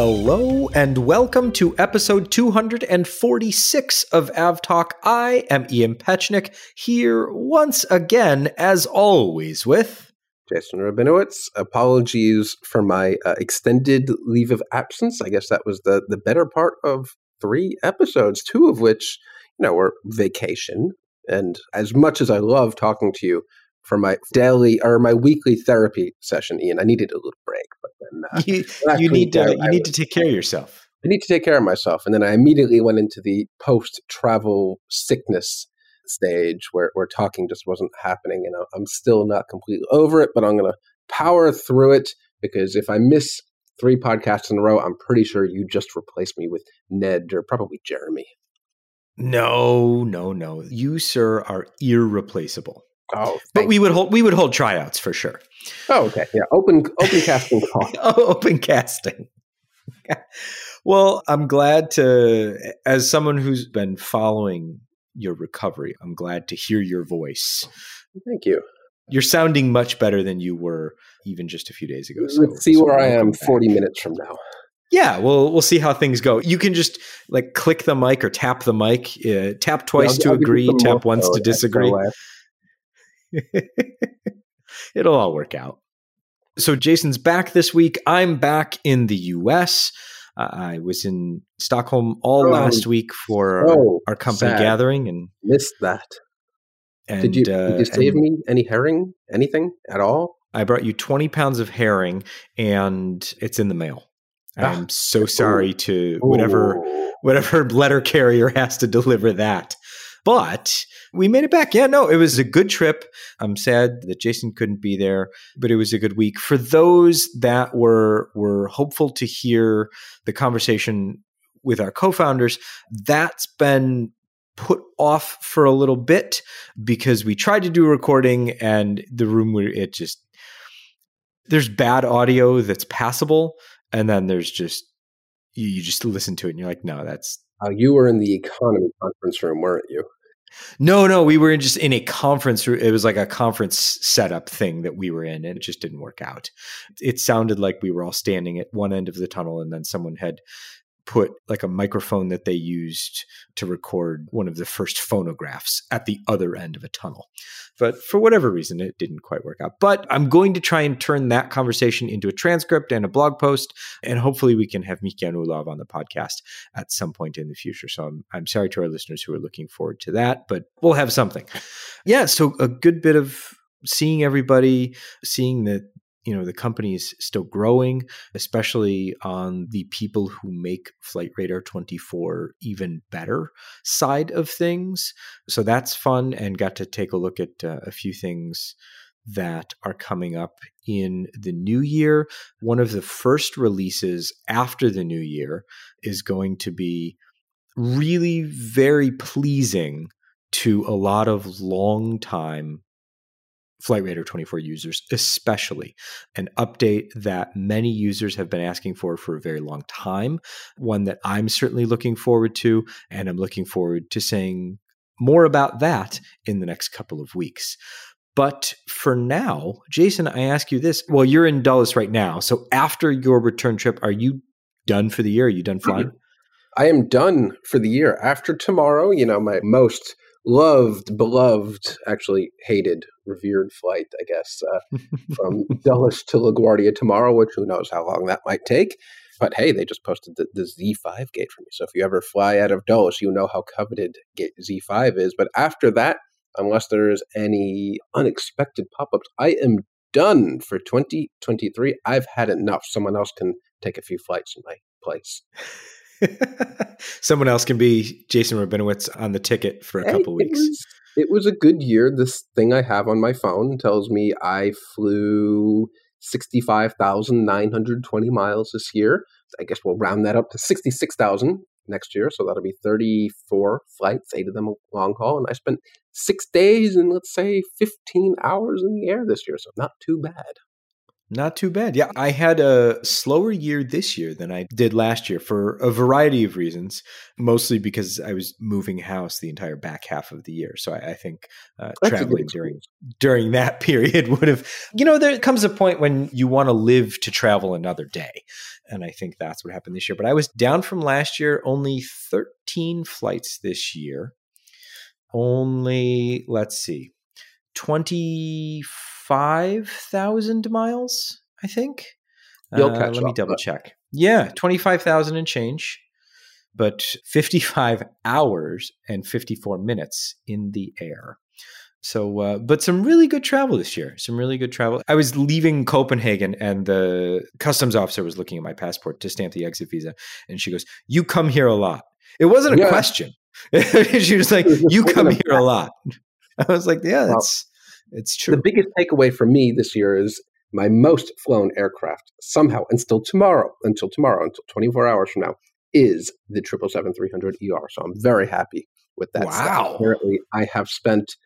Hello and welcome to episode 246 of AvTalk. I am Ian Petchenik here once again, as always, with Jason Rabinowitz. Apologies for my uh, extended leave of absence. I guess that was the the better part of three episodes, two of which you know were vacation. And as much as I love talking to you for my daily or my weekly therapy session, Ian, I needed a little break. But then uh, you, you need to you need to take care of yourself. I need to take care of myself, and then I immediately went into the post travel sickness stage where, where talking just wasn't happening. And I'm still not completely over it, but I'm going to power through it because if I miss three podcasts in a row, I'm pretty sure you just replaced me with Ned or probably Jeremy. No, no, no. You, sir, are irreplaceable. Oh, but we would hold we would hold tryouts for sure. Oh, okay. Yeah, open open casting call. oh, open casting. well, I'm glad to as someone who's been following your recovery. I'm glad to hear your voice. Thank you. You're sounding much better than you were even just a few days ago. So, Let's see so where I am back. 40 minutes from now. Yeah, well, we'll see how things go. You can just like click the mic or tap the mic, uh, tap twice yeah, to I'll agree, tap once to disagree. It'll all work out. So Jason's back this week. I'm back in the US. Uh, I was in Stockholm all oh, last week for oh, our company sad. gathering and missed that. And, did you, uh, did you save me any herring, anything at all? I brought you 20 pounds of herring and it's in the mail. I'm ah, so sorry to whatever whatever letter carrier has to deliver that. But we made it back. Yeah, no, it was a good trip. I'm sad that Jason couldn't be there, but it was a good week. For those that were were hopeful to hear the conversation with our co-founders, that's been put off for a little bit because we tried to do a recording and the room where it just there's bad audio that's passable and then there's just you, you just listen to it and you're like no that's uh, you were in the economy conference room weren't you no, no, we were just in a conference. Room. It was like a conference setup thing that we were in, and it just didn't work out. It sounded like we were all standing at one end of the tunnel, and then someone had put like a microphone that they used to record one of the first phonographs at the other end of a tunnel. But for whatever reason, it didn't quite work out. But I'm going to try and turn that conversation into a transcript and a blog post. And hopefully we can have Miki Ulov on the podcast at some point in the future. So I'm, I'm sorry to our listeners who are looking forward to that, but we'll have something. Yeah. So a good bit of seeing everybody, seeing that you know the company is still growing especially on the people who make flight radar 24 even better side of things. So that's fun and got to take a look at uh, a few things that are coming up in the new year. One of the first releases after the new year is going to be really very pleasing to a lot of long time Flight Radar 24 users, especially an update that many users have been asking for for a very long time, one that I'm certainly looking forward to, and I'm looking forward to saying more about that in the next couple of weeks. But for now, Jason, I ask you this. Well, you're in Dulles right now. So after your return trip, are you done for the year? Are you done flying? I am done for the year. After tomorrow, you know, my most loved, beloved, actually hated, revered flight, I guess, uh, from Dulles to LaGuardia tomorrow, which who knows how long that might take. But hey, they just posted the, the Z5 gate for me. So if you ever fly out of Dulles, you know how coveted gate Z5 is. But after that, unless there's any unexpected pop ups, I am done for 2023. I've had enough. Someone else can take a few flights in my place. Someone else can be Jason Rabinowitz on the ticket for a hey, couple weeks. It was, it was a good year. This thing I have on my phone tells me I flew 65,920 miles this year. I guess we'll round that up to 66,000 next year. So that'll be 34 flights, eight of them long haul. And I spent six days and let's say 15 hours in the air this year. So not too bad. Not too bad. Yeah, I had a slower year this year than I did last year for a variety of reasons, mostly because I was moving house the entire back half of the year. So I, I think uh, traveling during during that period would have, you know, there comes a point when you want to live to travel another day. And I think that's what happened this year. But I was down from last year, only 13 flights this year. Only, let's see, 25,000 miles, I think. You'll Uh, catch let me double but- check. Yeah, 25,000 and change, but 55 hours and 54 minutes in the air. So, uh, but some really good travel this year. Some really good travel. I was leaving Copenhagen, and the customs officer was looking at my passport to stamp the exit visa, and she goes, "You come here a lot." It wasn't a Yeah. question. she was like, "You come here a lot." I was like, "Yeah, that's it's true." The biggest takeaway for me this year is my most flown aircraft somehow, and still tomorrow, until tomorrow, until 24 hours from now, is the 777-300 ER. So I'm very happy with that. Wow. Apparently, I have spent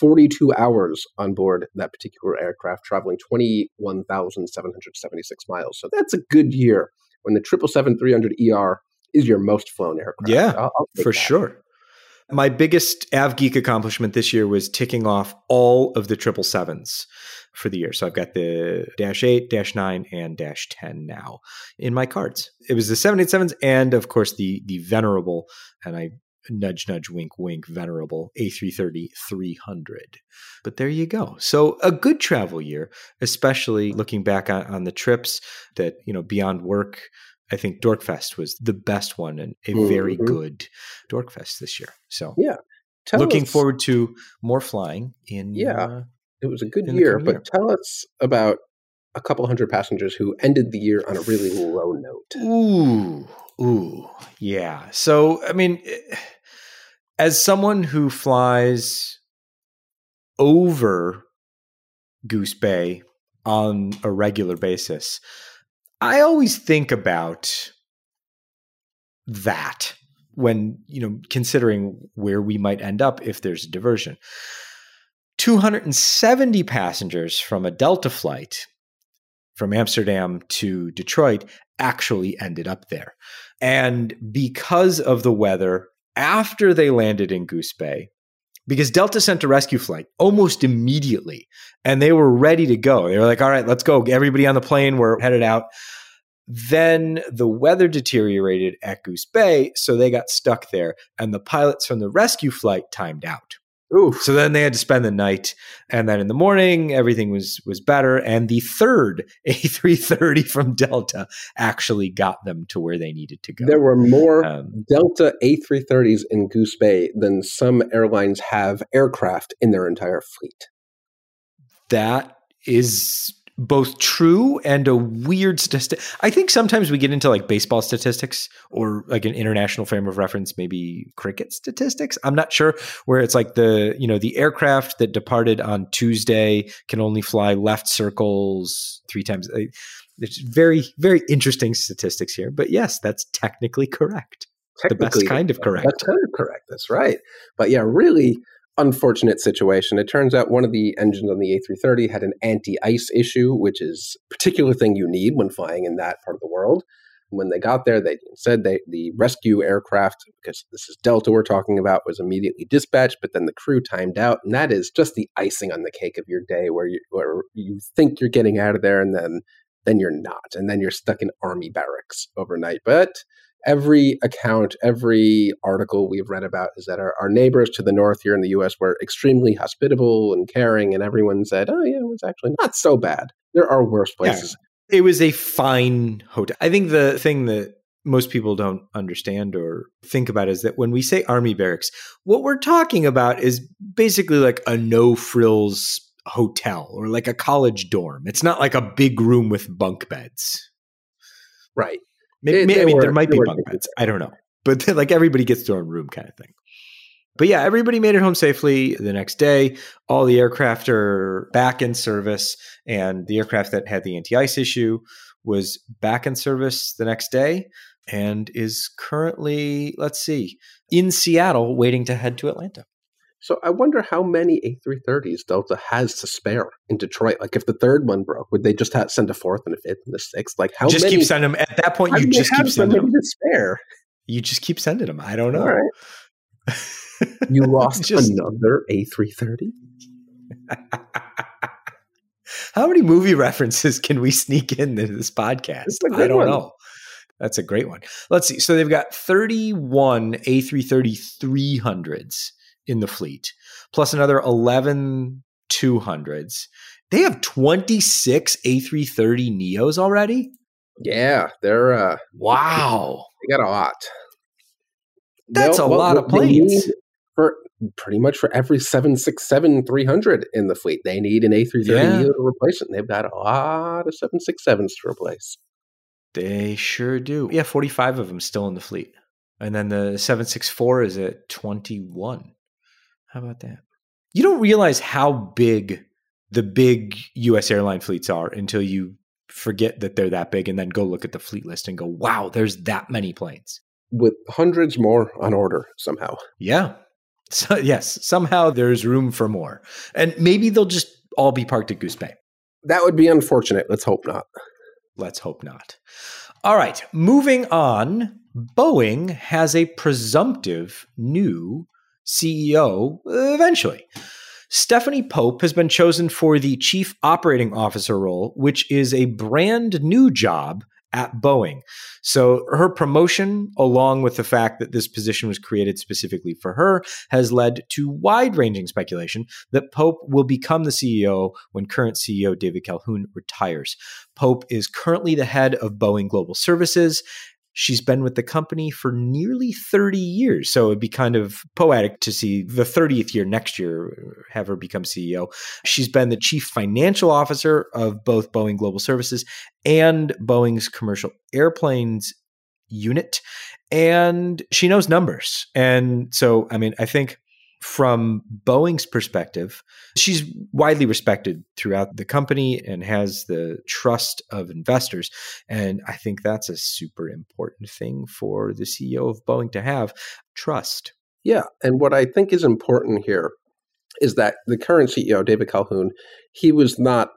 42 hours on board that particular aircraft, traveling 21,776 miles. So that's a good year when the 777-300 ER is your most flown aircraft. Yeah, I'll- I'll for that. sure. My biggest AvGeek accomplishment this year was ticking off all of the triple sevens for the year. So I've got the dash eight, dash nine, and dash ten now in my cards. It was the seven eight sevens, and of course the the venerable, and I nudge nudge wink wink venerable A330 300. But there you go. So a good travel year, especially looking back on, on the trips that you know beyond work. I think Dorkfest was the best one and a very Mhm. good Dorkfest this year. So Yeah. Tell looking us- forward to more flying in Yeah. uh, It was a good year, but year. tell us about a couple hundred passengers who ended the year on a really low note. Ooh, ooh, yeah. So, I mean, eh, as someone who flies over Goose Bay on a regular basis, I always think about that when, you know, considering where we might end up if there's a diversion. 270 passengers from a Delta flight from Amsterdam to Detroit actually ended up there. And because of the weather, after they landed in Goose Bay, because Delta sent a rescue flight almost immediately and they were ready to go. They were like, all right, let's go. Everybody on the plane, we're headed out. Then the weather deteriorated at Goose Bay, so they got stuck there, and the pilots from the rescue flight timed out. So then they had to spend the night, and then in the morning everything was was better. And the third A330 from Delta actually got them to where they needed to go. There were more Um, Delta A330s in Goose Bay than some airlines have aircraft in their entire fleet. that is both true and a weird statistic. I think sometimes we get into like baseball statistics or like an international frame of reference, maybe cricket statistics. I'm not sure where it's like the, you know, the aircraft that departed on Tuesday can only fly left circles three times. There's very, very interesting statistics here. But yes, that's technically correct. The best kind of correct. That's kind of correct. That's right. But yeah, really unfortunate situation. It turns out one of the engines on the A330 had an anti-ice issue, which is a particular thing you need when flying in that part of the world. When they got there, they said they, the rescue aircraft, because this is Delta we're talking about, was immediately dispatched, but then the crew timed out. And that is just the icing on the cake of your day where you, where you think you're getting out of there and then, then you're not. And then you're stuck in army barracks overnight. But every account, every article we've read about is that our, our neighbors to the north here in the US were extremely hospitable and caring, and everyone said, oh, yeah, it was actually not so bad. There are worse Yeah. places. It was a fine hotel. I think the thing that most people don't understand or think about is that when we say army barracks, what we're talking about is basically like a no frills hotel or like a college dorm. It's not like a big room with bunk beds. Right. Maybe, They- they I mean, were- there might be bunk beds. I don't know. But like everybody gets their own room kind of thing. But yeah, everybody made it home safely the next day. All the aircraft are back in service, and the aircraft that had the anti ice issue was back in service the next day and is currently, let's see, in Seattle waiting to head to Atlanta. So I wonder how many A330s Delta has to spare in Detroit. Like if the third one broke, would they just have, send a fourth and a fifth and a sixth? Like how just many? keep sending them. At that point, you just keep sending them. to spare. You just keep sending them. I don't know. All right. You lost Just- another A330? How many movie references can we sneak into this podcast? I don't one. know. That's a great one. Let's see. So they've got 31 A330 300s in the fleet, plus another 11 200s. They have 26 A330 Neos already? Yeah, they're uh wow. They got a lot. That's They'll, a lot of planes. For pretty much for every 767 300 in the fleet, they need an A330 yeah. Neo to replace it. And they've got a lot of 767s to replace. They sure do. Yeah, 45 of them still in the fleet. And then the 764 is at 21. How about that? You don't realize how big the big US airline fleets are until you forget that they're that big and then go look at the fleet list and go, wow, there's that many planes. With hundreds more on order somehow. Yeah. So, yes, somehow there's room for more. And maybe they'll just all be parked at Goose Bay. That would be unfortunate. Let's hope not. Let's hope not. All right, moving on. Boeing has a presumptive new CEO uh, eventually. Stephanie Pope has been chosen for the Chief Operating Officer role, which is a brand new job at Boeing. So her promotion, along with the fact that this position was created specifically for her, has led to wide ranging speculation that Pope will become the CEO when current CEO David Calhoun retires. Pope is currently the head of Boeing Global Services She's been with the company for nearly 30 years. So it'd be kind of poetic to see the 30th year next year have her become CEO. She's been the chief financial officer of both Boeing Global Services and Boeing's commercial airplanes unit. And she knows numbers. And so, I mean, I think from Boeing's perspective, she's widely respected throughout the company and has the trust of investors. And I think that's a super important thing for the CEO of Boeing to have trust. Yeah. And what I think is important here is that the current CEO, David Calhoun, he was not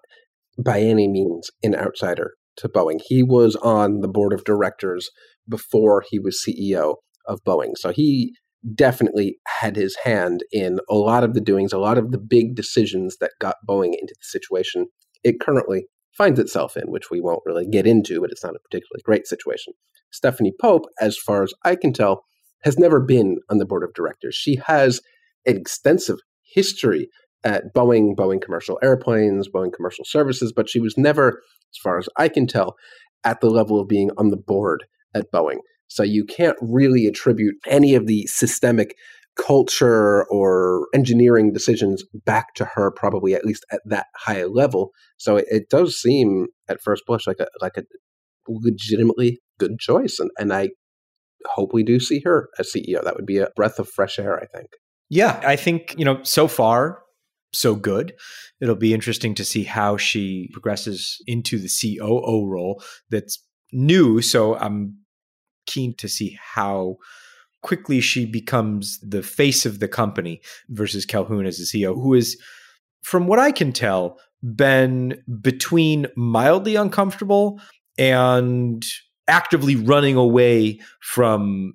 by any means an outsider to Boeing. He was on the board of directors before he was CEO of Boeing. So he definitely had his hand in a lot of the doings, a lot of the big decisions that got Boeing into the situation it currently finds itself in, which we won't really get into, but it's not a particularly great situation. Stephanie Pope, as far as I can tell, has never been on the board of directors. She has an extensive history at Boeing, Boeing Commercial Airplanes, Boeing Commercial Services, but she was never, as far as I can tell, at the level of being on the board at Boeing. So you can't really attribute any of the systemic culture or engineering decisions back to her probably at least at that high level. So it, it, does seem at first blush like a like a legitimately good choice and, and i hope we do see her as ceo that would be a breath of fresh air i think. Yeah i think you know so far so good. It'll be interesting to see how she progresses into the coo role that's new so i'm keen to see how quickly she becomes the face of the company versus Calhoun as the CEO, who is, from what I can tell, been between mildly uncomfortable and actively running away from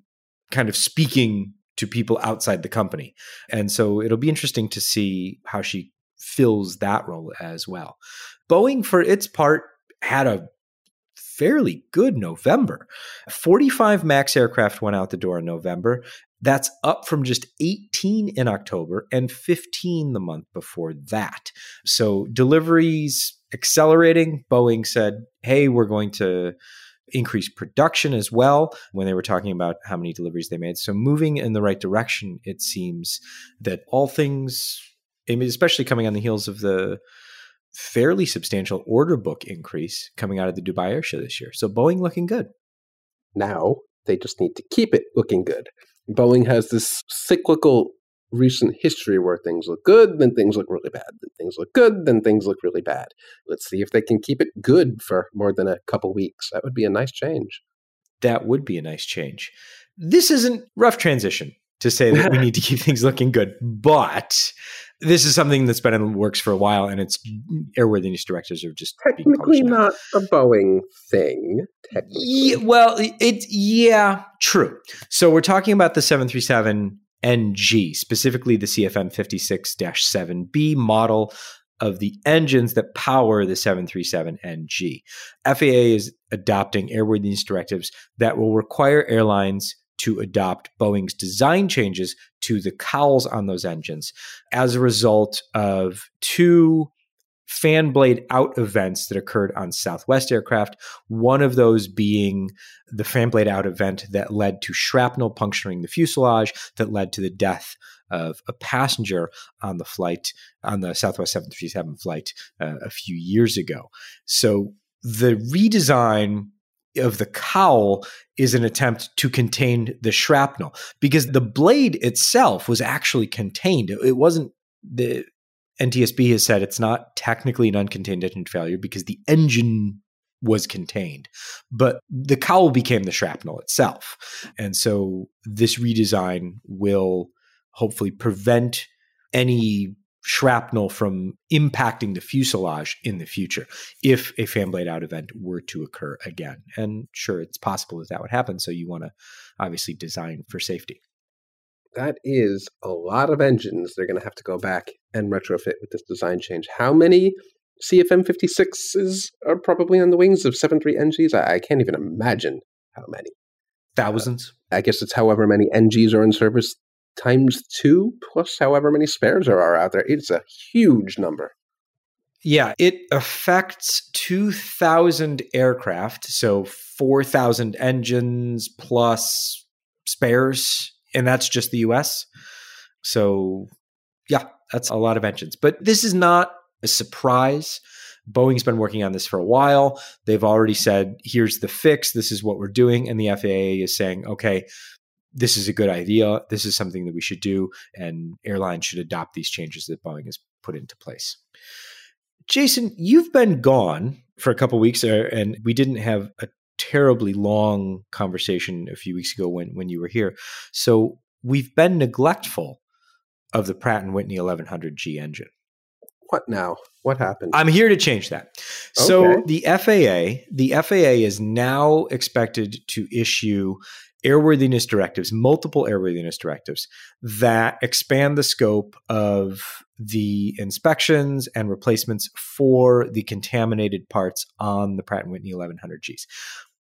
kind of speaking to people outside the company. And so it'll be interesting to see how she fills that role as well. Boeing, for its part, had a fairly good November. 45 MAX aircraft went out the door in November. That's up from just 18 in October and 15 the month before that. So deliveries accelerating. Boeing said, hey, we're going to increase production as well when they were talking about how many deliveries they made. So moving in the right direction, it seems that all things, especially coming on the heels of the fairly substantial order book increase coming out of the Dubai Air Show this year. So Boeing looking good. Now they just need to keep it looking good. Boeing has this cyclical recent history where things look good, then things look really bad, then things look good, then things look really bad. Let's see if they can keep it good for more than a couple weeks. That would be a nice change. That would be a nice change. This isn't rough transition to say that we need to keep things looking good, but this is something that's been in the works for a while, and it's airworthiness directives are just technically not a Boeing thing. Yeah, well, it's yeah, true. So we're talking about the seven three seven NG, specifically the CFM 56 7B model. of the engines that power the 737NG. FAA is adopting airworthiness directives that will require airlines to adopt Boeing's design changes to the cowls on those engines as a result of two fan blade out events that occurred on Southwest aircraft. One of those being the fan blade out event that led to shrapnel puncturing the fuselage, that led to the death of a passenger on the flight, on the Southwest 737 flight uh, a few years ago. So the redesign of the cowl is an attempt to contain the shrapnel because the blade itself was actually contained. It wasn't the NTSB has said it's not technically an uncontained engine failure because the engine was contained, but the cowl became the shrapnel itself. And so this redesign will hopefully prevent any shrapnel from impacting the fuselage in the future if a fan blade out event were to occur again. And sure, it's possible that that would happen. So you want to obviously design for safety. That is a lot of engines they're going to have to go back and retrofit with this design change. How many CFM 56s are probably on the wings of 73NGs? I, I can't even imagine how many. Thousands. Uh, I guess it's however many NGs are in service times two plus however many spares there are out there. It's a huge number. Yeah, it affects 2,000 aircraft, so 4,000 engines plus spares, and that's just the US. So, yeah, that's a lot of engines. But this is not a surprise. Boeing's been working on this for a while. They've already said, here's the fix. This is what we're doing. And the FAA is saying, okay, this is a good idea. This is something that we should do, and airlines should adopt these changes that Boeing has put into place. Jason, you've been gone for a couple weeks, and we didn't have a terribly long conversation a few weeks ago when when you were here. So we've been neglectful of the Pratt and Whitney 1100G engine. What now? What happened? I'm here to change that. Okay. So the FAA, the FAA is now expected to issue airworthiness directives, multiple airworthiness directives that expand the scope of the inspections and replacements for the contaminated parts on the Pratt & Whitney 1100Gs.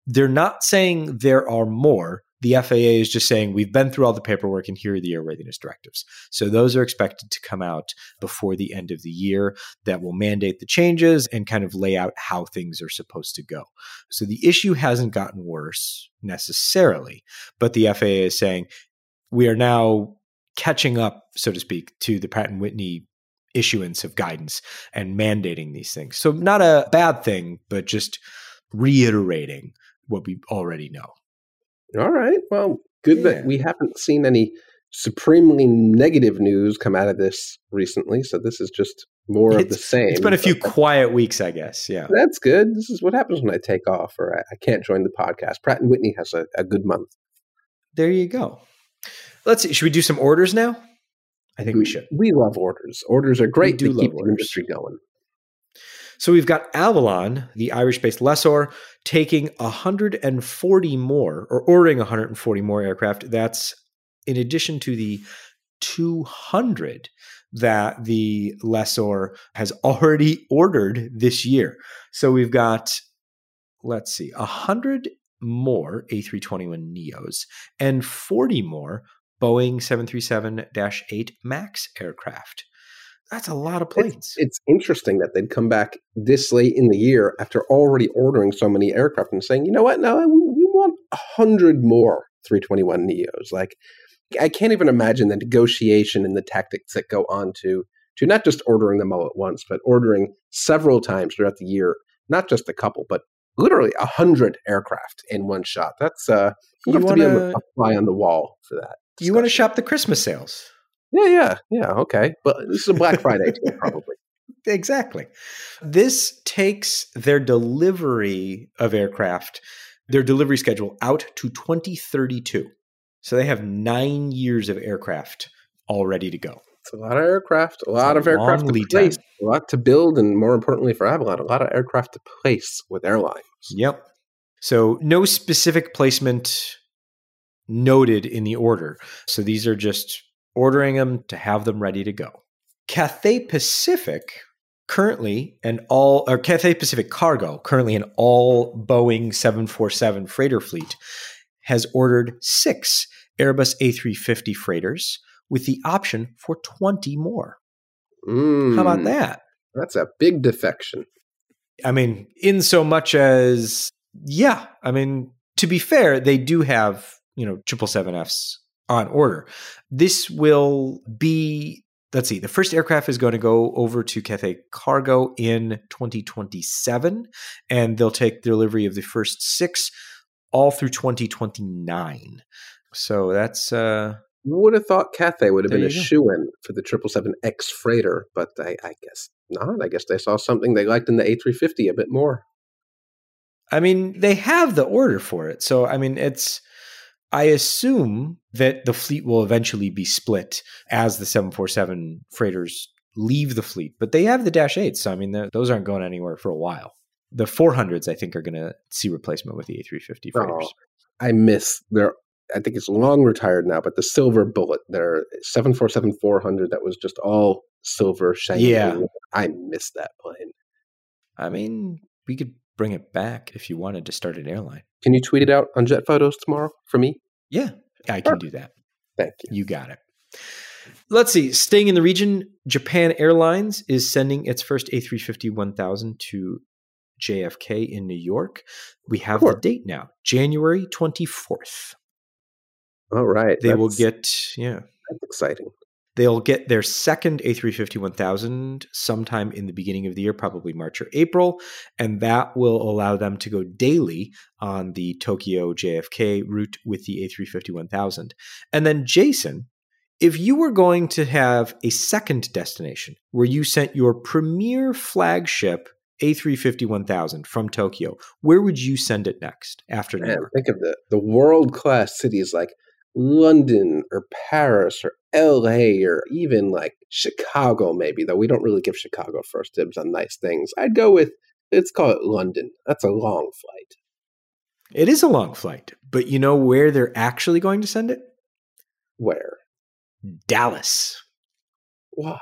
They're not saying there are more. The FAA is just saying we've been through all the paperwork and here are the airworthiness directives. So those are expected to come out before the end of the year that will mandate the changes and kind of lay out how things are supposed to go. So the issue hasn't gotten worse necessarily, but the FAA is saying we are now catching up, so to speak, to the Pratt and Whitney issuance of guidance and mandating these things. So not a bad thing, but just reiterating what we already know. All right. Well, good yeah. that we haven't seen any supremely negative news come out of this recently. So this is just more it's, of the same. It's been a few quiet weeks, I guess. Yeah. That's good. This is what happens when I take off or I, I can't join the podcast. Pratt and Whitney has a, a, good month. There you go. Let's see. Should we do some orders now? I think we, we should. We love orders. Orders are great. We do keep orders. the industry going. So we've got Avolon, the Irish based lessor, taking 140 more or ordering 140 more aircraft. That's in addition to the 200 that the lessor has already ordered this year. So we've got, let's see, 100 more A321 Neos and 40 more Boeing 737 8 MAX aircraft. That's a lot of planes. It's, it's, interesting that they'd come back this late in the year after already ordering so many aircraft and saying, you know what, no, we, we want a hundred more 321 Neos. Like, I can't even imagine the negotiation and the tactics that go on to to not just ordering them all at once, but ordering several times throughout the year, not just a couple, but literally a hundred aircraft in one shot. That's uh, you, you have wanna, to be able to fly on the wall for that. Discussion. You want to shop the Christmas sales? Yeah, yeah, yeah. Okay, but this is a Black Friday too, probably. Exactly. This takes their delivery of aircraft, their delivery schedule out to 2032. So they have nine years of aircraft all ready to go. It's a lot of aircraft, a lot it's of aircraft to place, time. a lot to build, and more importantly for Avolon, a lot of aircraft to place with airlines. Yep. So no specific placement noted in the order. So these are just ordering them to have them ready to go. Cathay Pacific currently an all or Cathay Pacific Cargo, currently an all Boeing 747 freighter fleet, has ordered six Airbus A350 freighters with the option for 20 more. Mm, How about that? That's a big defection. I mean, in so much as, yeah, I mean, to be fair, they do have, you know, 777Fs on order. This will be let's see, the first aircraft is going to go over to Cathay Cargo in 2027, and they'll take delivery of the first six all through 2029. So that's uh would have thought Cathay would have been a shoe in for the 777X freighter, but I, I guess not. I guess they saw something they liked in the A350 a bit more. I mean, they have the order for it. So I mean, it's I assume that the fleet will eventually be split as the 747 freighters leave the fleet, but they have the Dash 8s. So I mean, those aren't going anywhere for a while. The 400s, I think, are going to see replacement with the A350 freighters. Oh, I miss their. I think it's long retired now, but the silver bullet, their 747 400 that was just all silver shiny. Yeah. I miss that plane. I mean, we could bring it back if you wanted to start an airline. Can you tweet it out on Jet Photos tomorrow for me? Yeah, I can do that. Thank you. You got it. Let's see. Staying in the region, Japan Airlines is sending its first A350 1000 to JFK in New York. We have the date now, January 24th. All right. They will get, yeah, That's exciting. They'll get their second A350 1000 sometime in the beginning of the year, probably March or April, and that will allow them to go daily on the Tokyo JFK route with the A350 1000. And then, Jason, if you were going to have a second destination where you sent your premier flagship A350 1000 from Tokyo, where would you send it next after New York? think of the, the world class cities like London or Paris or LA or even like Chicago, maybe, though we don't really give Chicago first dibs on nice things. I'd go with, let's call it London. That's a long flight. It is a long flight, but you know where they're actually going to send it? Where? Dallas. Why?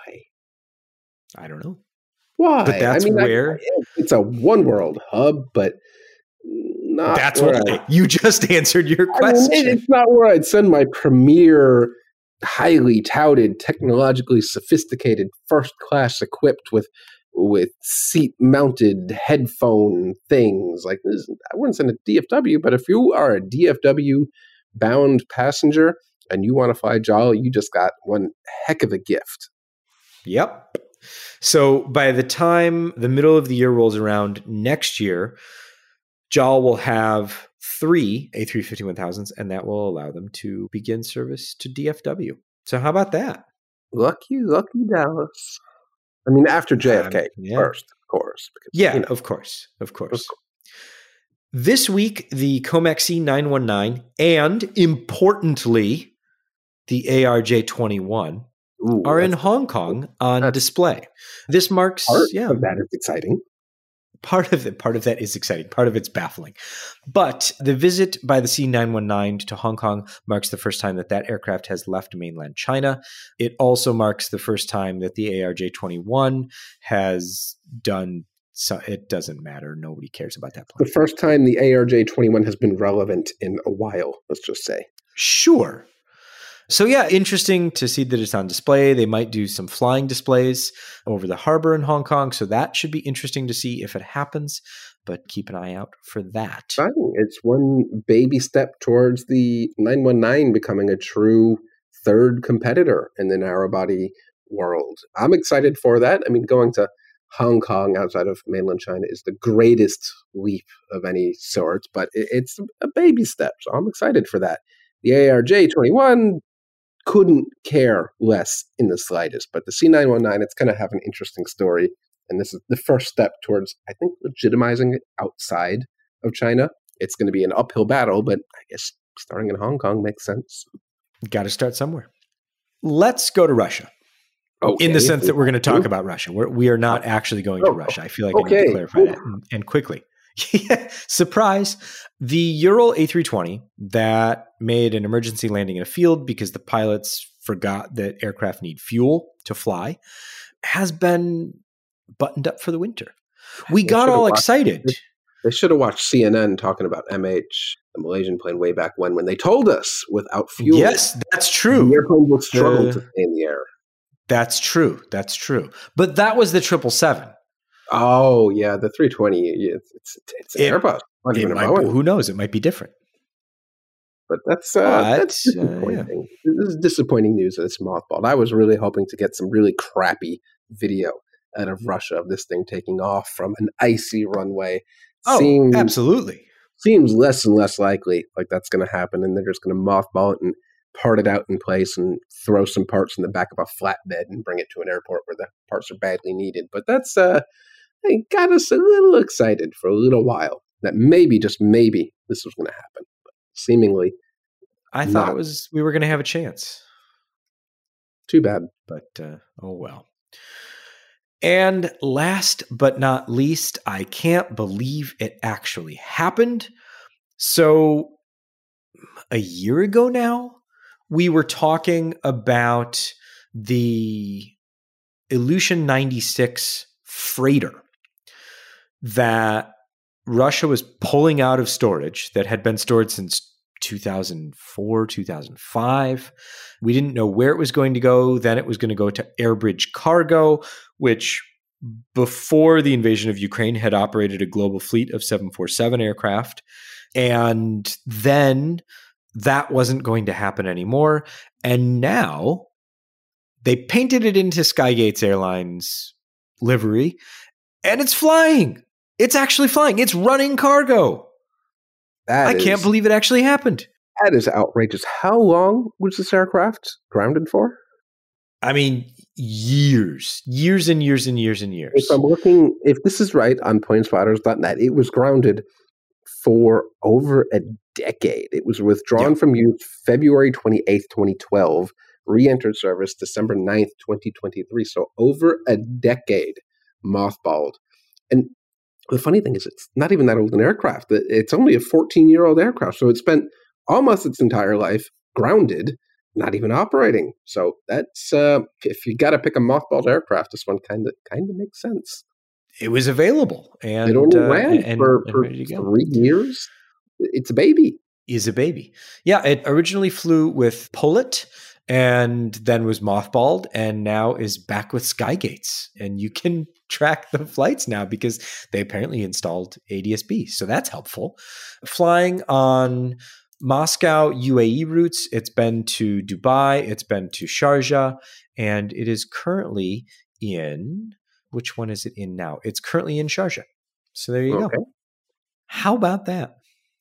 I don't know. Why? But that's I mean, I- where- it's a one world hub, but not That's where what I- you just answered your I mean, question. it's not where I'd send my premier, highly touted, technologically sophisticated, first class equipped with with seat mounted headphone things like this. I wouldn't send a DFW, but if you are a DFW bound passenger and you want to fly JAL, you just got one heck of a gift. Yep. So by the time the middle of the year rolls around next year, JAL will have three A350 1000s, and that will allow them to begin service to DFW. So how about that? Lucky, lucky Dallas. I mean, after JFK Um, yeah. first, of course. Because, Yeah, you know, of course. Of course. course. This week, the Comac C919 and importantly, the ARJ 21 ooh, are in Hong Kong on display. This marks yeah, of that is exciting. Part of it part of that is exciting. Part of it's baffling. But the visit by the c919 to hong kong marks the first time that that aircraft has left mainland china. It also marks the first time that the arj21 has done so it doesn't matter. Nobody cares about that The first time the ARJ 21 has been relevant in a while, let's just say. sure so yeah interesting to see that it's on display they might do some flying displays over the harbor in hong kong so that should be interesting to see if it happens but keep an eye out for that It's one baby step towards the 919 becoming a true third competitor in the narrow body world. I'm excited for that. I mean, going to Hong Kong outside of mainland China is the greatest leap of any sort, but it's a baby step. So I'm excited for that. The ARJ 21 couldn't care less in the slightest, but the C919, it's going to have an interesting story. And this is the first step towards, I think, legitimizing it outside of China. It's going to be an uphill battle, but I guess starting in Hong Kong makes sense. Got to start somewhere. Let's go to Russia in the sense that we're going to talk about Russia. We're, we are not oh. actually going to Oh, Russia. I feel like I need to clarify that and, and quickly. Yeah, Surprise. The Ural A320 that made an emergency landing in a field because the pilots forgot that aircraft need fuel to fly has been buttoned up for the winter. We got all excited. They should have watched CNN talking about MH, the Malaysian plane, way back when, when they told us without fuel. Yes, that's true. The airplane will struggle the, to stay in the air. That's true. That's true. But that was the triple seven. Oh yeah, the three twenty. It's it's, it's an it, Airbus. Who knows? It might be different. But that's uh, but, that's disappointing. Uh, yeah. This is disappointing news that it's mothballed. I was really hoping to get some really crappy video out of Russia of this thing taking off from an icy runway. Oh, seems, absolutely. Seems less and less likely like that's going to happen, and they're just going to mothball it and part it out in place and throw some parts in the back of a flatbed and bring it to an airport where the parts are badly needed. But that's uh, it got us a little excited for a little while that maybe, just maybe, this was going to happen. But seemingly, I thought it was we were going to have a chance. Too bad, but uh, oh well. And last but not least, I can't believe it actually happened. So, a year ago now, we were talking about the Ilyushin 96 freighter that Russia was pulling out of storage that had been stored since 2004, 2005. We didn't know where it was going to go. Then it was going to go to Airbridge Cargo, which before the invasion of Ukraine had operated a global fleet of 747 aircraft. And then that wasn't going to happen anymore. And now they painted it into Skygates Airlines livery and it's flying. It's actually flying. It's running cargo. That I is, can't believe it actually happened. That is outrageous. How long was this aircraft grounded for? I mean, years, years and years and years and years. If I'm looking, if this is right on planespotters.net, it was grounded for over a decade. It was withdrawn yep. from use February 28th, 2012, re entered service December 9th, 2023. So over a decade mothballed. And the funny thing is, it's not even that old an aircraft. It's only a 14 year old aircraft. So it spent almost its entire life grounded, not even operating. So that's uh, if you got to pick a mothballed aircraft, this one kind of kind of makes sense. It was available, and it only uh, ran and, for, and, for three years. It's a baby. Is a baby. Yeah, it originally flew with Polet and then was mothballed and now is back with Skygates. And you can track the flights now because they apparently installed ADSB. So that's helpful. Flying on Moscow UAE routes, it's been to Dubai, it's been to Sharjah, and it is currently in which one is it in now? It's currently in Sharjah. So there you okay. go. How about that?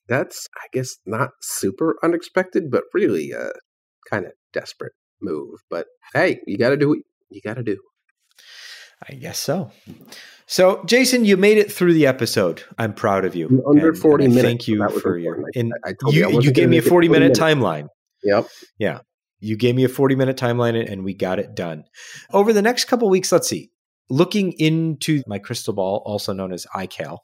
That's, I guess, not super unexpected, but really uh, a kind of desperate move. But hey, you got to do what you got to do. I guess so. So, Jason, you made it through the episode. I'm proud of you. In under and, 40 and minutes. Thank you for your. In, I you you, you gave me a 40 minute timeline. Yep. Yeah. You gave me a 40 minute timeline and we got it done. Over the next couple weeks, let's see. Looking into my crystal ball, also known as iCal,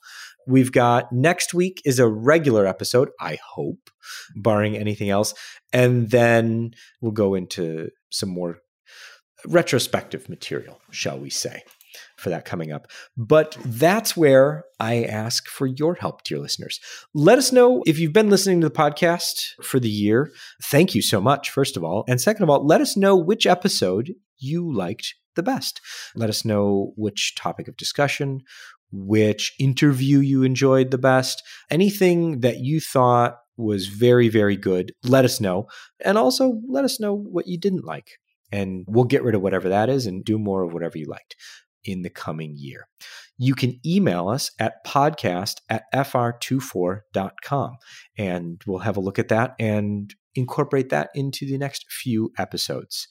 we've got next week is a regular episode, I hope, barring anything else. And then we'll go into some more retrospective material, shall we say, for that coming up. But that's where I ask for your help, dear listeners. Let us know if you've been listening to the podcast for the year. Thank you so much, first of all. And second of all, let us know which episode you liked the best. Let us know which topic of discussion, which interview you enjoyed the best, anything that you thought was very, very good. Let us know. And also let us know what you didn't like and we'll get rid of whatever that is and do more of whatever you liked in the coming year. You can email us at podcast at fr24.com and we'll have a look at that and incorporate that into the next few episodes.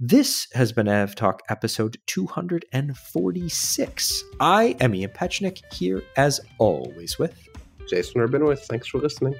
This has been AV Talk episode 246. I am Ian Petchenik here as always with Jason Rabinowitz. Thanks for listening.